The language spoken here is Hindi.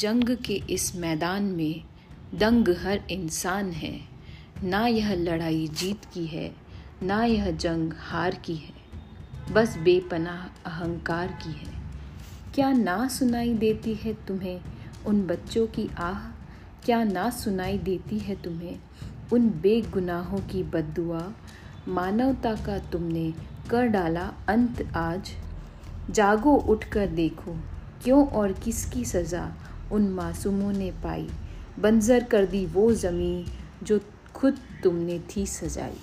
जंग के इस मैदान में दंग हर इंसान है। ना यह लड़ाई जीत की है, ना यह जंग हार की है। बस बेपनाह अहंकार की है। क्या ना सुनाई देती है तुम्हें उन बच्चों की आह? क्या ना सुनाई देती है तुम्हें उन बेगुनाहों की बदुआ मानवता का तुमने कर डाला अंत आज। जागो उठकर देखो, क्यों और किसकी सज़ा उन मासूमों ने पाई। बंजर कर दी वो ज़मीन जो खुद तुमने थी सजाई।